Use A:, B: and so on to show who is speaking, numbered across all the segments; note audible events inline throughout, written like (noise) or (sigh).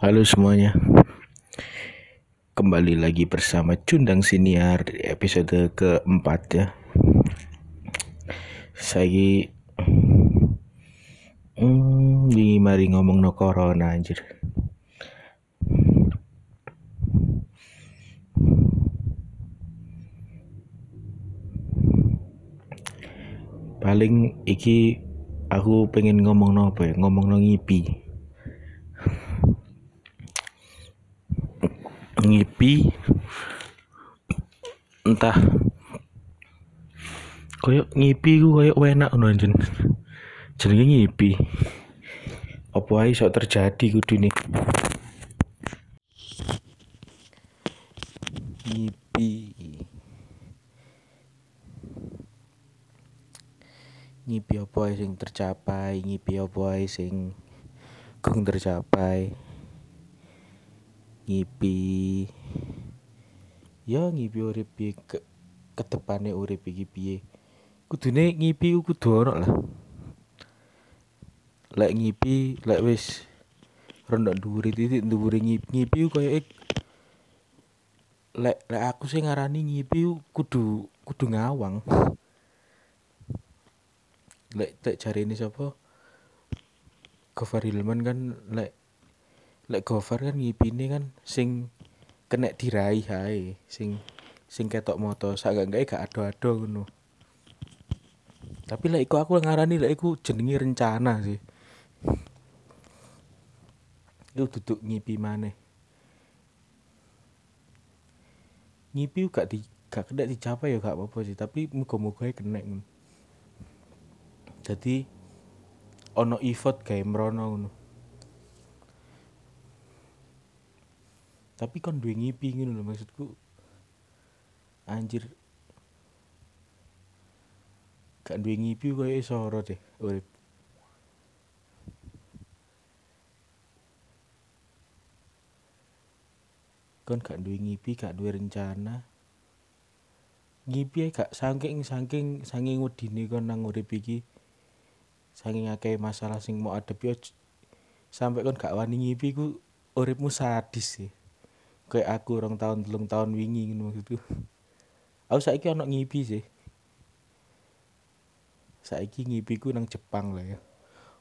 A: Halo semuanya. Kembali lagi bersama Cundang Siniar di episode keempat ya. Saya hmm, Ini mari ngomong no corona anjir. Paling iki aku pengen ngomong no apa ya? Ngomong no ngipi ngipi. Entah. Koyok ngipi ku koyok enak ngono anjen jenenge ngipi. Apa ae iso terjadi kudune ngipi. Ngipi apa ae sing tercapai? Ngipi apa ae sing kung tercapai ngipi. Ya ngipi urip piye? Ke ketepane urip iki piye? Kudune ngipi ku kudu ono lah. Lek ngipi lek wis rondo dhuwur titik dhuwure ngipi, ngipi koyo lek lek aku sing ngarani ngipi kudu kudu ngawang. Lek lek jarine sapa? Gofar Hilman kan lek lek Gofar kan ngipine kan sing kena diraih hae sing sing ketok moto. Sak gak gak ado-ado ngono. Tapi lek iku aku ngarani lek iku jenenge rencana sih. Itu duduk ngipi maneh. Ngipi gak di gak kena dicapai ya gak apa-apa sih tapi muga-muga kena jadi ono effort gawe mrono ngono tapi kon duwe ngipi ngono lho maksudku. Anjir. Gak duwe ngipi koyo iso ora deh urip. Kon gak duwe ngipi gak duwe rencana. Ngipi gak saking saking saking wedine kon nang urip iki. Saking akeh masalah sing mau adepi sampai kon gak wani ngipi ku uripmu sadis sih kayak aku orang tahun telung tahun wingi ngono maksudku. Aku saiki ono ngipi sih. Saiki ngipiku nang Jepang lah ya.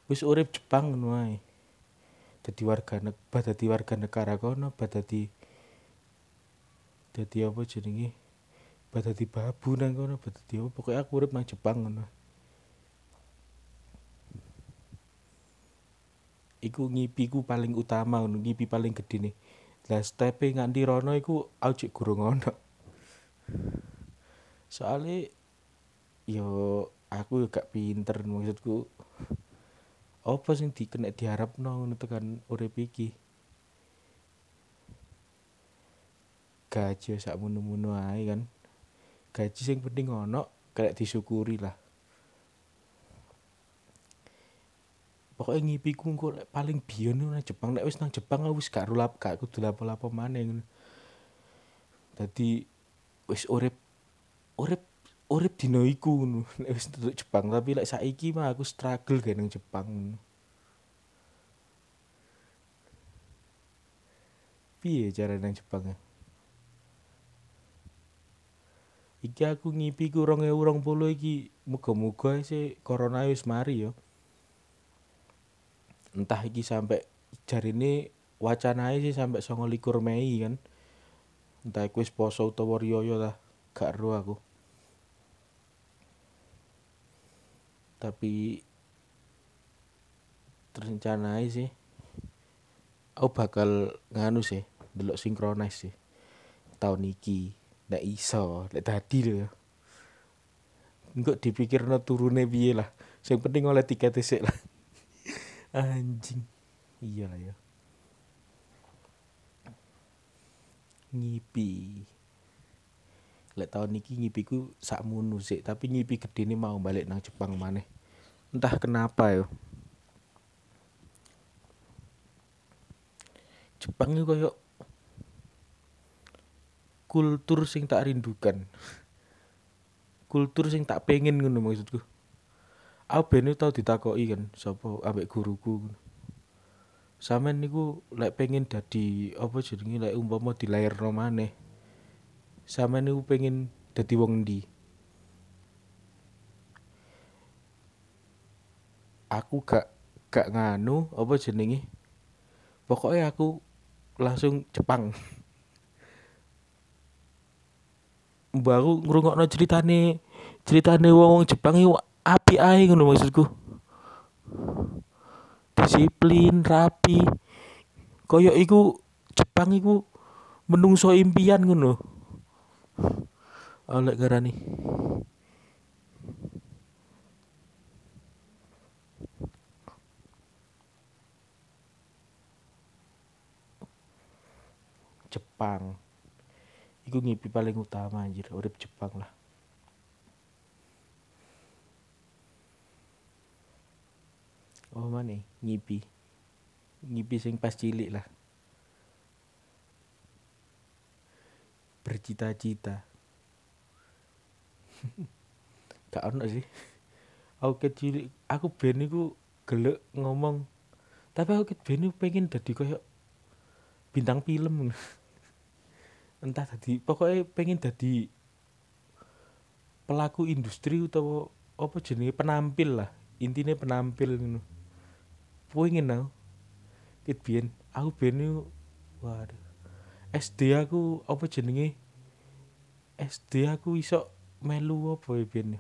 A: Wis urip Jepang ngono ae. Dadi warga negara dadi warga negara kono dadi dadi apa jenenge? Dadi babu nang kono dadi apa. Pokoknya aku urip nang Jepang ngono. Iku ngipiku paling utama ngipi paling gede nih lah stepe nganti rono iku aku gurung ono soalnya yo aku gak pinter maksudku. Apa sing dikena diharapno ngono tekan urip iki? Gaji sak munu-munu ae kan. Gaji sing penting ono kayak disyukuri lah pokoknya ngipiku engko paling biyen nang Jepang nek wis nang Jepang wis gak rulap gak kudu lapo-lapo maneh ngono. Dadi wis urip urip urip dina iku ngono (laughs) nek wis tetuk Jepang. Tapi lek saiki mah aku struggle gawe nang Jepang ngono. Piye cara nang Jepang ya? Iki aku ngipi ku 2020 iki muga-muga sih corona wis mari ya entah iki sampai jarine wacanae sih sampai 29 Mei kan. Entah iku poso utawa riyo lah gak ero aku. Tapi terencana sih aku bakal nganu sih delok sinkronis sih. Tahun iki ndak iso lek tadi lho ya. Engko dipikirno turune piye lah. Sing penting oleh tiket sik lah anjing. Iya lah ya. Ngipi lek tahun iki ngipiku sak munu sih tapi ngipi gede ini mau balik nang Jepang maneh. Entah kenapa yo. Jepang itu koyo kultur sing tak rindukan. Kultur sing tak pengen ngono maksudku aku ben tau ditakoki kan sapa ambek guruku. Sampean niku lek pengen dadi apa jenenge lek umpama dilairno maneh sampean niku pengen dadi wong endi? Aku gak gak nganu apa jenenge? Pokoknya aku langsung Jepang. (laughs) Baru ngrungokno ceritane ceritane wong-wong Jepang iku apik ae ngono maksudku. Disiplin rapi. Koyo iku Jepang iku menungso impian ngono. Oleh garani Jepang. Iku ngipi paling utama anjir urip Jepang lah oh mana ngipi ngipi sing pas cilik lah. Bercita-cita. (laughs) Gak ono sih. Aku kecil aku ben iku gelek ngomong. Tapi aku ben pengen dadi koyo bintang film. (laughs) Entah tadi pokoknya pengen jadi pelaku industri atau apa jenis penampil lah. Intinya penampil gitu pengen aku. Kit biyen aku biyen waduh. SD aku apa jenenge? SD aku iso melu apa ya biyen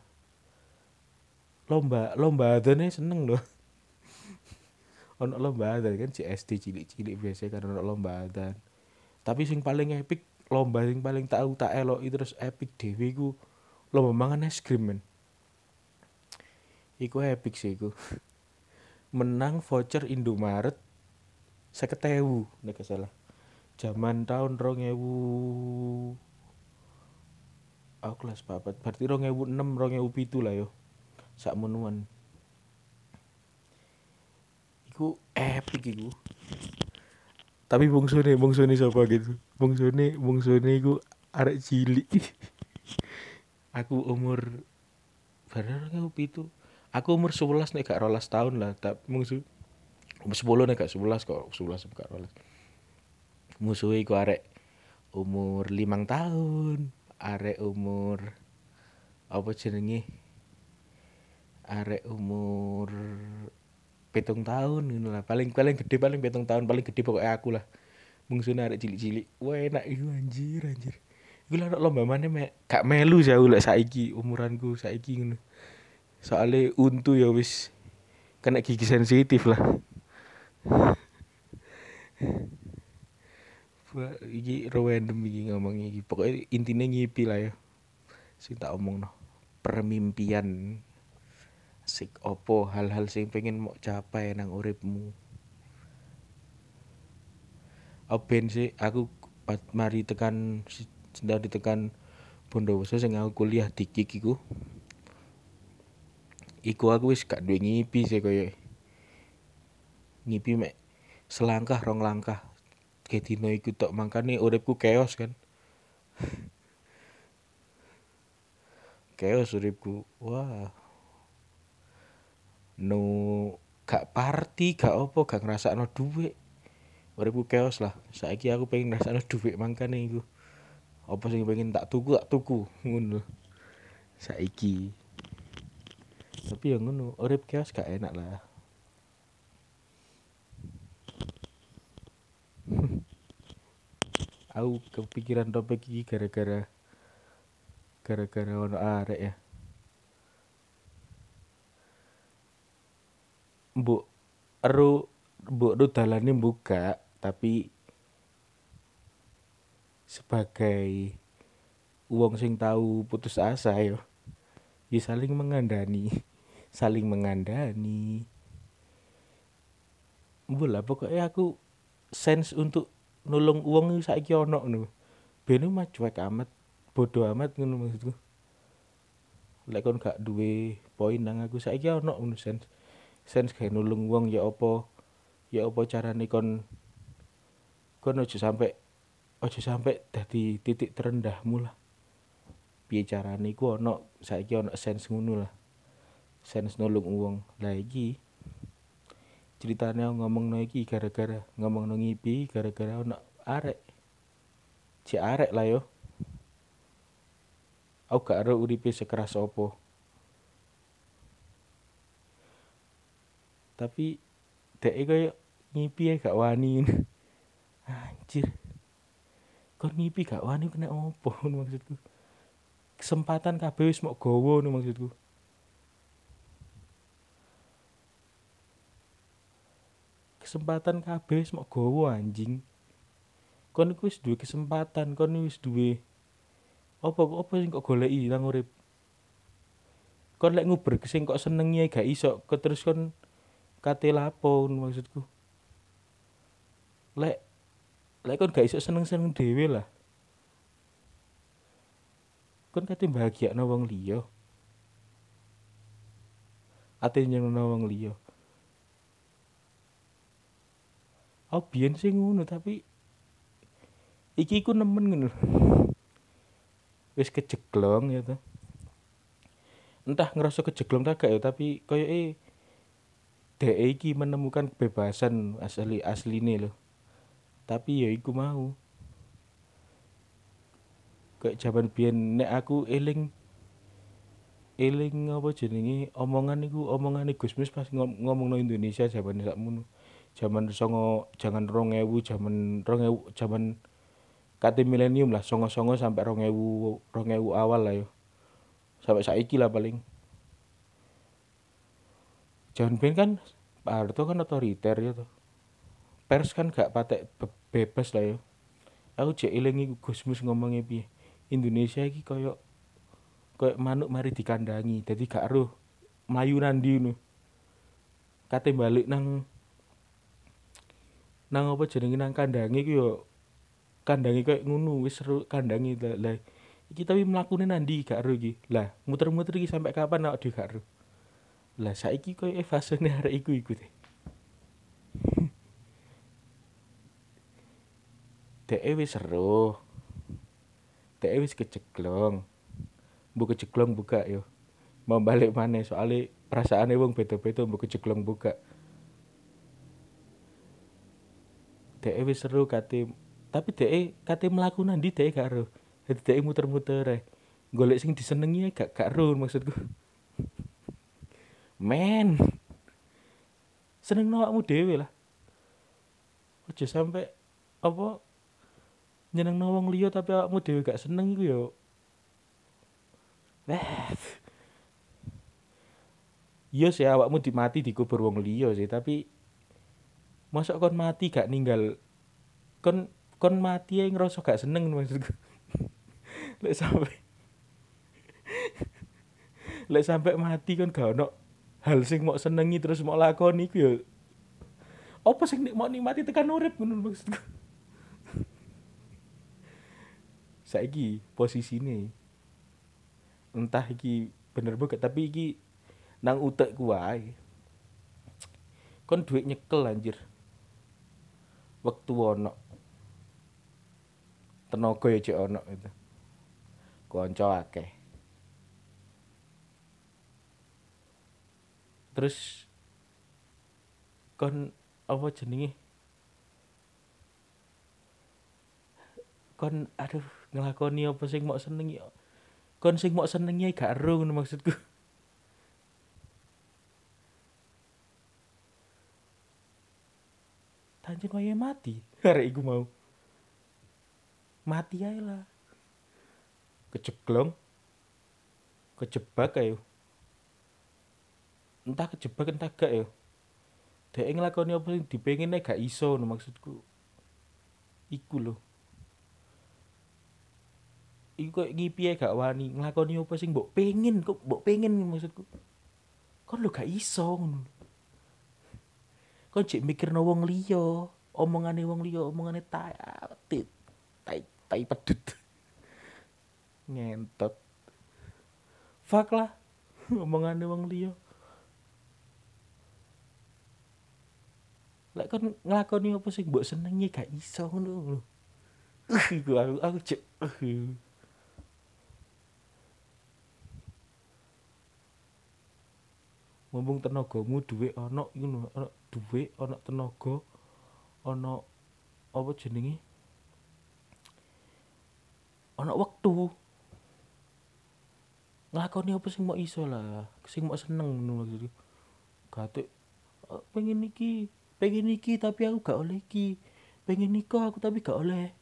A: lomba lomba adane seneng loh (laughs) ono lomba adan kan si SD cilik-cilik biasa kan ono lomba adan tapi sing paling epic lomba yang paling tahu tak itu terus epic dhewe iku lomba mangan es krim men. Iku epic sih iku (laughs) menang voucher Indomaret seketewu nek salah. Zaman tahun rong ewu aku kelas papat. Berarti rong ewu enam rong ewu pitu lah yo. Sak menuan. Iku epic iku. Tapi bungsune bungsune sapa gitu? Bungsune bungsune iku arek cilik. (laughs) Aku umur barang aku pitu aku umur 11 nek gak rolas tahun lah tak musuh. Umur 10 nek gak 11 kok 11 gak rolas. Musuh iku arek umur limang tahun arek umur apa jenenge? Arek umur pitung tahun gitu lah. Paling paling gede paling pitung tahun paling gede pokoknya aku lah. Bungsune arek cilik-cilik wah enak iku anjir anjir. Iku lah lomba mana me gak melu sih aku lek saiki umuranku saiki ngono soalnya untu ya wis. Kena gigi sensitif lah. Wah, iki random iki ngomong iki. Pokoknya intinya ngipi lah ya. Sing tak omong no. Permimpian. Sik opo hal-hal sing pengen mau capai nang uripmu? Ben sih? Aku mari tekan sedang ditekan Bondowoso sing aku kuliah di KIK iku aku wis gak duwe ngipi sih koyo. Ngipi mek selangkah rong langkah. Ke dino iku tok mangkane uripku chaos kan. (laughs) Chaos uripku. Wah. No gak party gak opo gak ngrasakno dhuwit. Uripku chaos lah. Saiki aku pengen ngrasakno dhuwit mangkane iku. Apa sing pengen tak tuku tak tuku. Ngono. Saiki tapi yang ngono urip chaos gak enak lah. (laughs) Aku kepikiran topik iki gara-gara gara-gara ono arek ya. Mbok ero mbok ero dalane buka tapi sebagai uang sing tahu putus asa yo ya saling mengandani (laughs) saling mengandani. Bola pokoknya aku sense untuk nulung uang saiki ono ngono. Ben mah cuek amat bodoh amat ngono maksudku. Lek kon gak duwe poin nang aku saiki ono ngono sense. Sense gawe nulung wong ya apa ya apa carane kon kon aja sampe aja sampe dadi titik terendahmu lah. Piye carane iku ono saiki ono sense ngono lah sense lah iki ceritane aku ngomongno iki gara-gara ngomongno ngipi gara-gara ono arek. Cek arek lah yo. Aku gak ero uripe sekeras opo. Tapi dek koyo ngipi ya gak wani (laughs) anjir. Kon ngipi gak wani kena opo maksudku? Kesempatan kabeh wis mok gowo maksudku kesempatan kabeh wis mok gowo anjing. Kon iku wis duwe kesempatan kon wis duwe apa apa sing kok goleki nang urip? Kon lek nguber sing kok senengi gak iso. Kok terus kon kate lapo maksudku. Lek lek kon gak iso seneng-seneng dhewe lah. Kon kate bahagia no wong liya. Ate nyenengno wong liya aku biyen sih ngono tapi iki ku nemen ngono wis kejeglong ya tuh entah ngerasa kejeglong tak gak ya tapi koyo eh dek iki menemukan kebebasan asli asline loh tapi ya iku mau. Kayak jaman biyen nek aku eling eling apa jenenge omongan iku omongane Gusmus pas ngom ngomongno Indonesia jaman sakmono zaman songo jangan rong ewu zaman rong ewu zaman kate milenium lah songo songo sampai rong ewu rong ewu awal lah yo. Sampai saiki lah paling. Zaman ben kan Pak Harto kan otoriter ya tuh pers kan gak patek be bebas lah yo. Aku cek eling iku Gusmus ngomongnya piye Indonesia iki koyo koyo manuk mari dikandangi dadi gak roh mlayu nandi ngono? Kate balik nang nang apa jenenge nang kandange ku yo kandange koyo ngono wis seru kandange lah iki tapi mlakune nandi gak ero iki? Lah muter-muter iki sampai kapan awak dhewe gak ero? Lah saiki koyo e fasene arek iku iku teh (laughs) dek wis seru. Dek wis keceglong mbok keceglong buka yo? Mau balik mana soalnya perasaannya wong beda-beda mbok keceglong buka dhek wis seru kate tapi dhek kate mlaku nandi dhek gak ero? Dadi muter-muter ae. Golek sing disenengi gak gak ero maksudku. Men seneng awakmu dhewe lah. Aja sampe apa nyeneng wong liya tapi awakmu dhewe gak seneng iku yo. Eh iya sih awakmu dimati dikubur wong liya sih tapi masa kon mati gak ninggal? Kon kon mati ae ngerasa gak seneng maksudku. (laughs) Lek sampe (laughs) lek sampe mati kon gak ono hal sing mau senengi terus mau lakoni iku ya apa sing mau nikmati tekan urip ngono maksudku. (laughs) Saiki posisine entah iki bener bukan tapi iki nang utekku wae. Kon duit nyekel anjir wektu ono. Tenaga ya cek ono itu. Kanca akeh. Terus kon apa jenenge? Kon aduh ngelakoni apa sing mau senengi kon sing mau senengi gak ero maksudku Tanjung wae mati? (laughs) Arek iku mau. Mati ae lah. Keceglong kejebak ayo entah kejebak entah gak yo. Dhek nglakoni apa sing dipengin gak iso no maksudku. Iku lho. Iku kok ngipi gak wani. Nglakoni apa sing mbok pengen kok mbok pengen maksudku. Kon lho gak iso kon cek mikirno wong liya? Omongane wong liya omongane tai tai tai pedut. (laughs) Ngentot. Fuck lah (laughs) omongane wong liya. Lek kon nglakoni apa sing mbok senengi gak iso ngono lho. (laughs) Aku aku cek mumpung tenagamu dhuwit ana lho duit ana tenaga ana apa jenenge ana wektu. Nglakoni apa sing mau iso lah sing mau seneng ngono maksudku. Gate "Ah, pengen iki pengen iki tapi aku gak oleh iki. Pengen nikah aku tapi gak oleh.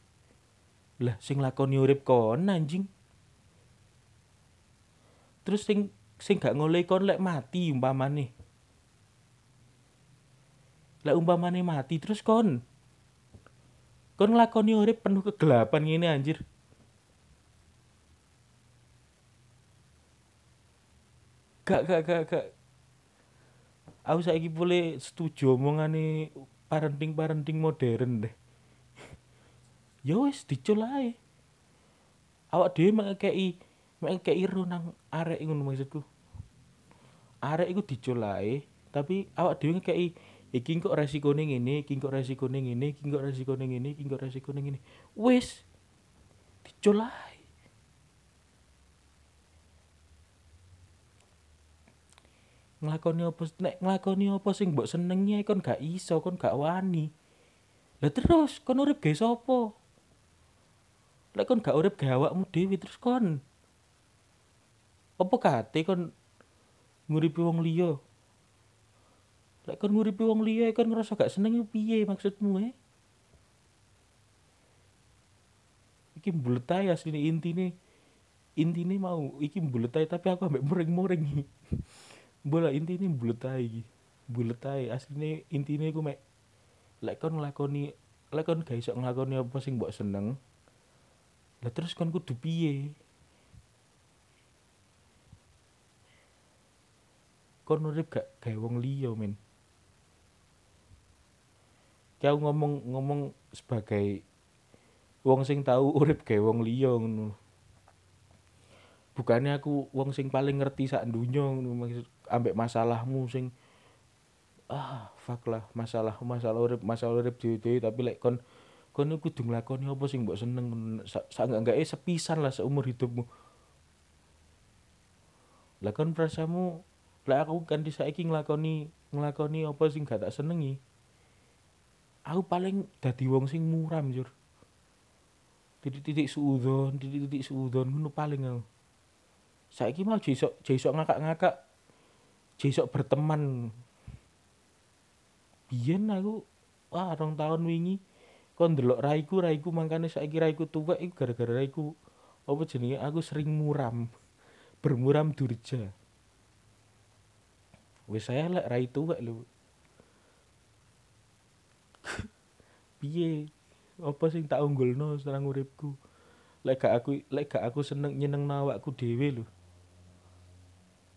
A: Lah sing lakoni urip kon anjing. Terus sing sing gak ngolehi kon lek mati umpamane lek umpamane mati terus kon? Kon nglakoni urip penuh kegelapan ngene anjir. Gak gak gak gak. Aku saiki boleh setuju omongane parenting-parenting modern deh. Ya wis dicul ae. Awak dhewe mek ngekeki mek ngekeki ro nang arek ngono maksudku. Arek iku dicul ae tapi awak dhewe ngekeki iki kok resikone ngene iki kok resikone ngene iki kok resikone ngene iki kok resikone ngene wis dicul ae nglakoni apa nek nglakoni apa sing mbok senengi kon gak iso kon gak wani. Lah terus kon urip gawe sapa? Lek kon gak urip gawe awakmu dhewe terus kon? Apa kate kon nguripi wong liya lek kon nguripi wong liya kon ngerasa gak seneng piye maksudmu eh? Iki mbulet ae asline intine intine mau iki mbulet ae tapi aku ambek muring-muring (laughs) bola intine mbulet ae iki mbulet ae asline intine iku mek lek kon nglakoni lek kon gak iso nglakoni apa sing mbok seneng lah terus kon kudu piye? Kon urip gak gawe wong liya men Ki aku ngomong ngomong sebagai wong sing tau urip gawe wong liya ngono. Bukannya aku wong sing paling ngerti sak maksud ambek masalahmu sing ah fuck lah masalah masalah urip masalah urip dhewe-dhewe tapi lek kon kon iku kudu nglakoni apa sing mbok seneng sak enggak sepisan lah seumur hidupmu. Lah kon perasamu lek aku kan saiki nglakoni nglakoni apa sing gak tak senengi aku paling dadi wong sing muram jur. Titik-titik suudon titik-titik suudon ngono paling aku. Saiki mau jesok jesok ngakak-ngakak jesok berteman. Biyen aku wah rong tahun wingi kon ndelok raiku raiku mangkane saiki raiku tuwek iku gara-gara raiku apa jenenge aku sering muram bermuram durja. Wis saya lek rai tuwek lho piye? Apa sing tak unggulno serang uripku? Lek gak aku lek gak aku seneng nyenengno awakku dhewe lho.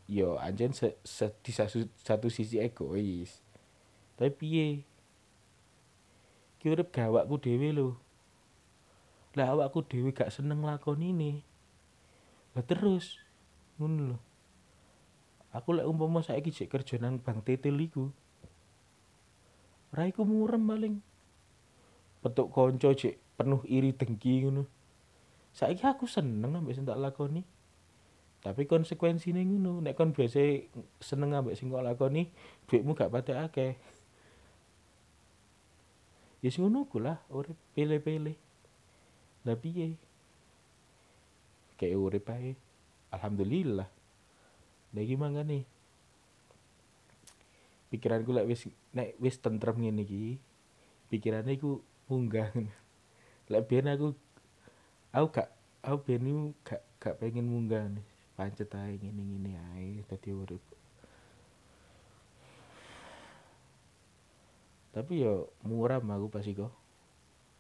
A: Yo anjen se, se, di satu, satu sisi egois. Tapi piye? Ki urip gawakku dhewe lho. Lah awakku dhewe gak seneng lakoni ini lah terus ngono lho. Aku lek umpama saiki jek kerja nang Bank Tetel iku raiku murem paling petuk kanca jek penuh iri dengki ngono. Saiki aku seneng ambek sing tak lakoni. Tapi konsekuensine ngono nek kon biasa seneng ambek sing kok lakoni duitmu gak patek akeh. Ya sing ngono ku lah urip pele-pele. Lah piye? Kayak urip ae. Alhamdulillah. Lagi iki mangane pikiranku lek wis nek wis tentrem ngene iki pikirane iku munggah. (laughs) Lek biyen aku aku gak aku biyen gak gak pengen munggah nih. Pancet ae ngene-ngene ae dadi urip. Tapi yo muram aku pas iku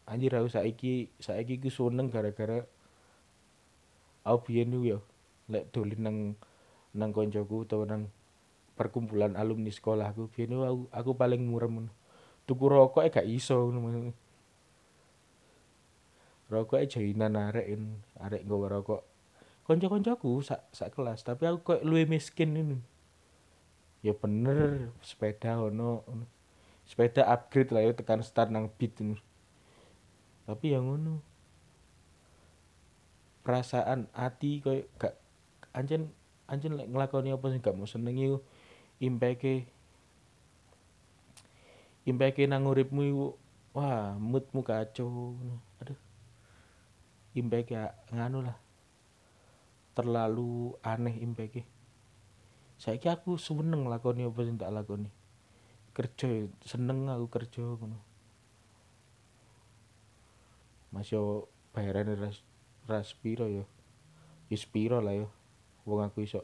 A: anjir aku saiki saiki ku seneng gara-gara aku biyen yo. Lek dolen nang nang koncoku utawa nang perkumpulan alumni sekolahku biyen aku, aku paling murem tuku rokok gak iso ngono rokok jainan arek arek nggawa rokok. Kanca-kancaku sak sak kelas tapi aku kok luwe miskin ini. Ya bener sepeda ono sepeda upgrade lah ya tekan start nang beat ini. Tapi yang ngono. Perasaan hati koyo gak anjen anjen lek nglakoni apa sing gak mau seneng iku. Impeke impake nang uripmu wah moodmu kacau aduh impake nganu lah. Terlalu aneh impake saiki aku seneng lakoni apa sing tak lakoni. Kerja seneng aku kerja ngono. Mas yo ras ras piro yo? Wis piro lah yo. Wong aku iso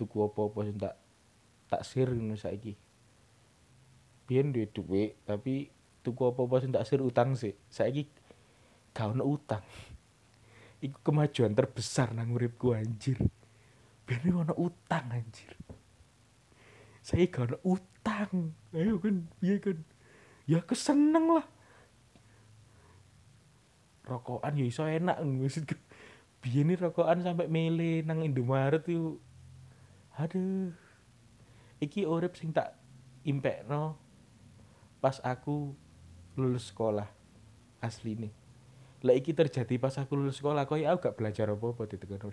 A: tuku apa-apa sing tak tak sir ngono saiki. Biyen duwe dhuwit tapi tuku apa-apa sing tak sir utang sih saiki gak ono utang iku kemajuan terbesar nang uripku anjir. Biyen ono utang anjir. Saya gak ono utang. Ayo kan iya kan ya keseneng lah. Rokokan ya iso enak maksudku biyen rokokan sampai mele nang Indomaret itu aduh. Iki urip sing tak impekno pas aku lulus sekolah asli nih lah iki terjadi pas aku lulus sekolah kok ya aku gak belajar apa-apa di tekan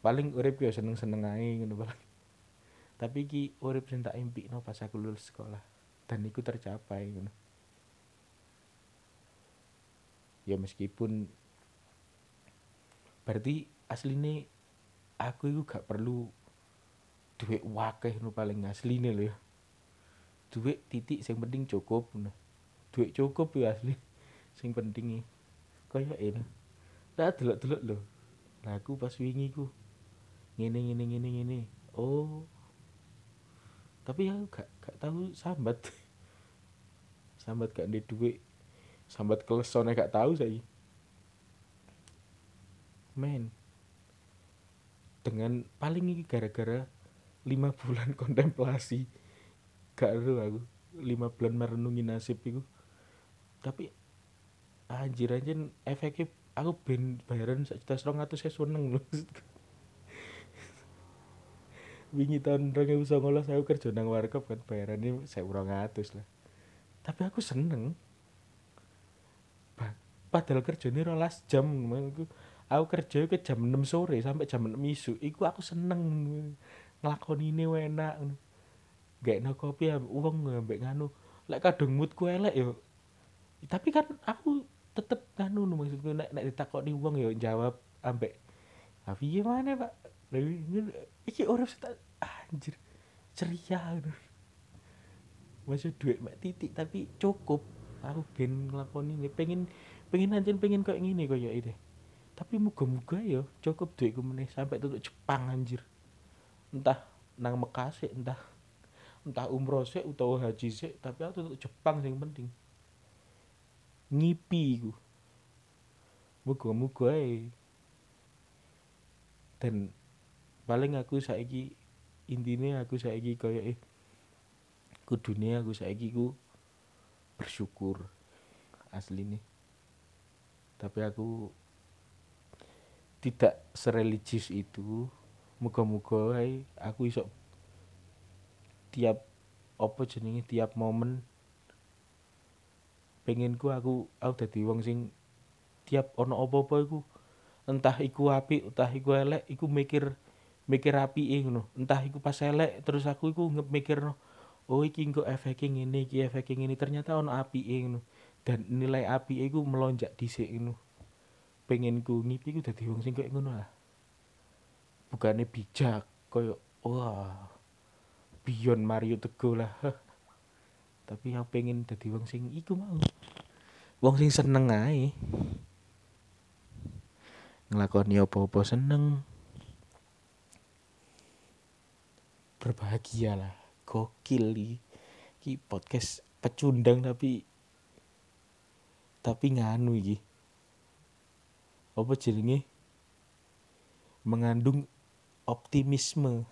A: paling urip ya seneng-seneng ae ngono paling. Tapi iki urip sing tak impikno pas aku lulus sekolah dan iku tercapai ngono. Ya meskipun berarti asline aku itu gak perlu duit wakeh nu paling asline lho ya. Duit titik sing penting cukup nah. duit cukup ya asli sing penting kaya ini lah delok-delok lho. Lah aku pas wingi ku. Ngene ngene ngene ngene. Oh. Tapi aku gak gak tahu sambat. (laughs) Sambat gak ada duit. Sambat kelesone gak tahu saya men. Dengan paling ini gara-gara lima bulan (laughs) kontemplasi. Gak aku. Lima bulan merenungi nasib itu tapi anjir aja efeknya aku ben bayaran sak juta serong atau saya seneng loh. Wingi tahun rong ewu songolas aku kerja nang warkop kan bayarannya saya urang atus lah. Tapi aku seneng. Padahal kerjanya rolas jam aku, aku kerja ke jam 6 sore sampai jam 6 isu iku aku seneng. Ngelakoni ini enak. Gak no kopi ya uang ambek nganu. Lek kadung moodku elek yo. Tapi kan aku tetep nganu maksudku nek nek ditakoni uang yo jawab ambek tapi gimana pak? Dari iki orang tak anjir ceria gitu. Masih duit mak titik tapi cukup. Aku ben ini pengen pengen anjir pengen kayak gini kayak ini tapi muga-muga yo cukup duitku meneh sampai tutup Jepang anjir. Entah nang Mekah entah entah umroh sih atau haji sih tapi aku tuh Jepang yang penting ngipi ku. Muga-muga dan paling aku saiki intinya aku saiki kaya eh ku dunia aku saiki ku bersyukur asli nih tapi aku tidak sereligius itu. Muga-muga aku iso tiap apa jenenge tiap momen pengen ku aku aku dadi wong sing tiap ono apa-apa iku entah iku api entah iku elek iku mikir mikir api ngono. Entah iku pas elek terus aku iku mikir no oh iki engko efeknya ngene iki efeknya ngene. Ternyata ono api ngono. Dan nilai api iku melonjak dhisik ngono. Pengen ku ngipi ku dadi wong sing koyo ngono lah. Bukannya bijak koyo wah beyond Mario Teguh lah. (laughs) Tapi yang pengen jadi wong sing iku mau wong sing seneng ae. Ngelakoni apa-apa seneng. Berbahagia lah. Gokil li ki podcast pecundang tapi tapi nganu iki. Apa jenenge? Mengandung optimisme.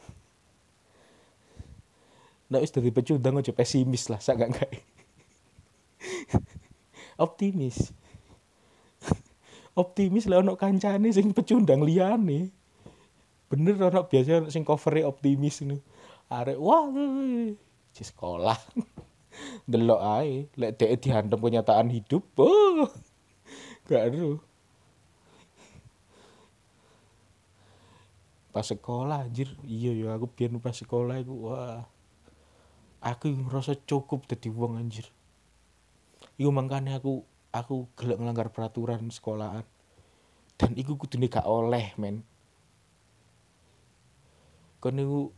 A: Nek wis dadi pecundang aja pesimis lah sak gak Optimis. (laughs) Optimis lah ono kancane sing pecundang liyane. Bener ono biasa sing cover optimis ngono. Arek wah di sekolah. (laughs) Delok ae, lek dhek dihantem kenyataan hidup, oh. (laughs) Gak aru. Pas sekolah anjir, iya ya aku biyen pas sekolah iku wah aku ngerasa cukup dadi wong anjir iku mangkane aku aku gelek ngelanggar peraturan sekolahan. Dan iku kudune gak oleh men. Kon niku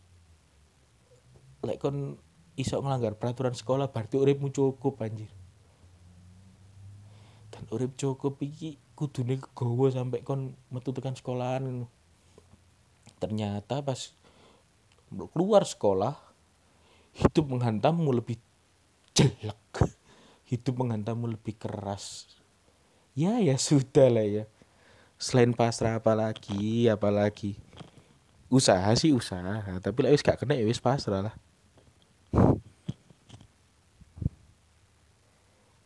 A: lek kon iso ngelanggar peraturan sekolah berarti uripmu cukup anjir. Dan urip cukup iki kudune kegawa sampai kon metu tekan sekolahan ternyata pas keluar sekolah hidup menghantammu lebih jelek hidup menghantammu lebih keras. Ya ya (laughs) sudah lah ya. Selain pasrah apalagi apalagi. Usaha sih usaha tapi lah wis gak kena ya wis pasrah lah. (laughs)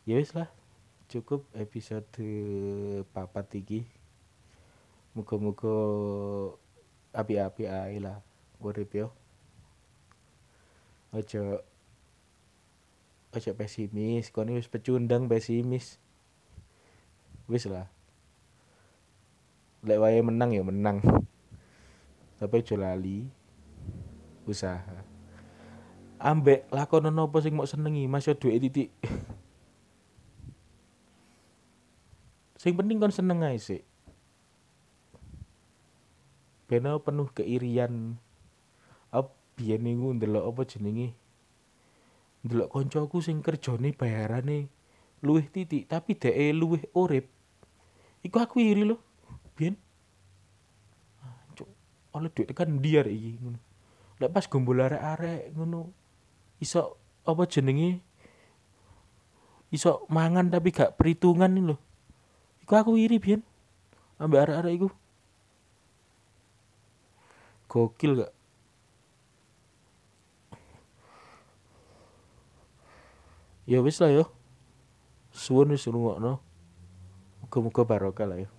A: Ya wis lah cukup episode papat iki. Muga-muga api-api ae lah yo. Ojo ojo pesimis kono wis pecundang pesimis. Wis lah. Lek wae menang ya menang. Tapi aja lali. Usaha. Ambek lakonan apa sing mau senengi masih duit titik. Sing penting kon seneng ae sih beno penuh keirian. Apa biyen niku ndelok apa jenenge ndelok koncoku sing kerjane bayarane luwih titik tapi dhek luwih urip. Iku aku iri lho. Biyen? Cuk oleh duit tekan arek iki ngono? Lek pas gombol arek-arek ngono iso apa jenenge? Iso mangan tapi gak perhitungan lho. Iku aku iri biyen. Ambek arek-arek iku. Gokil gak ya wis lah yo. Suwun wis rungokno muga-muga barokah lah ya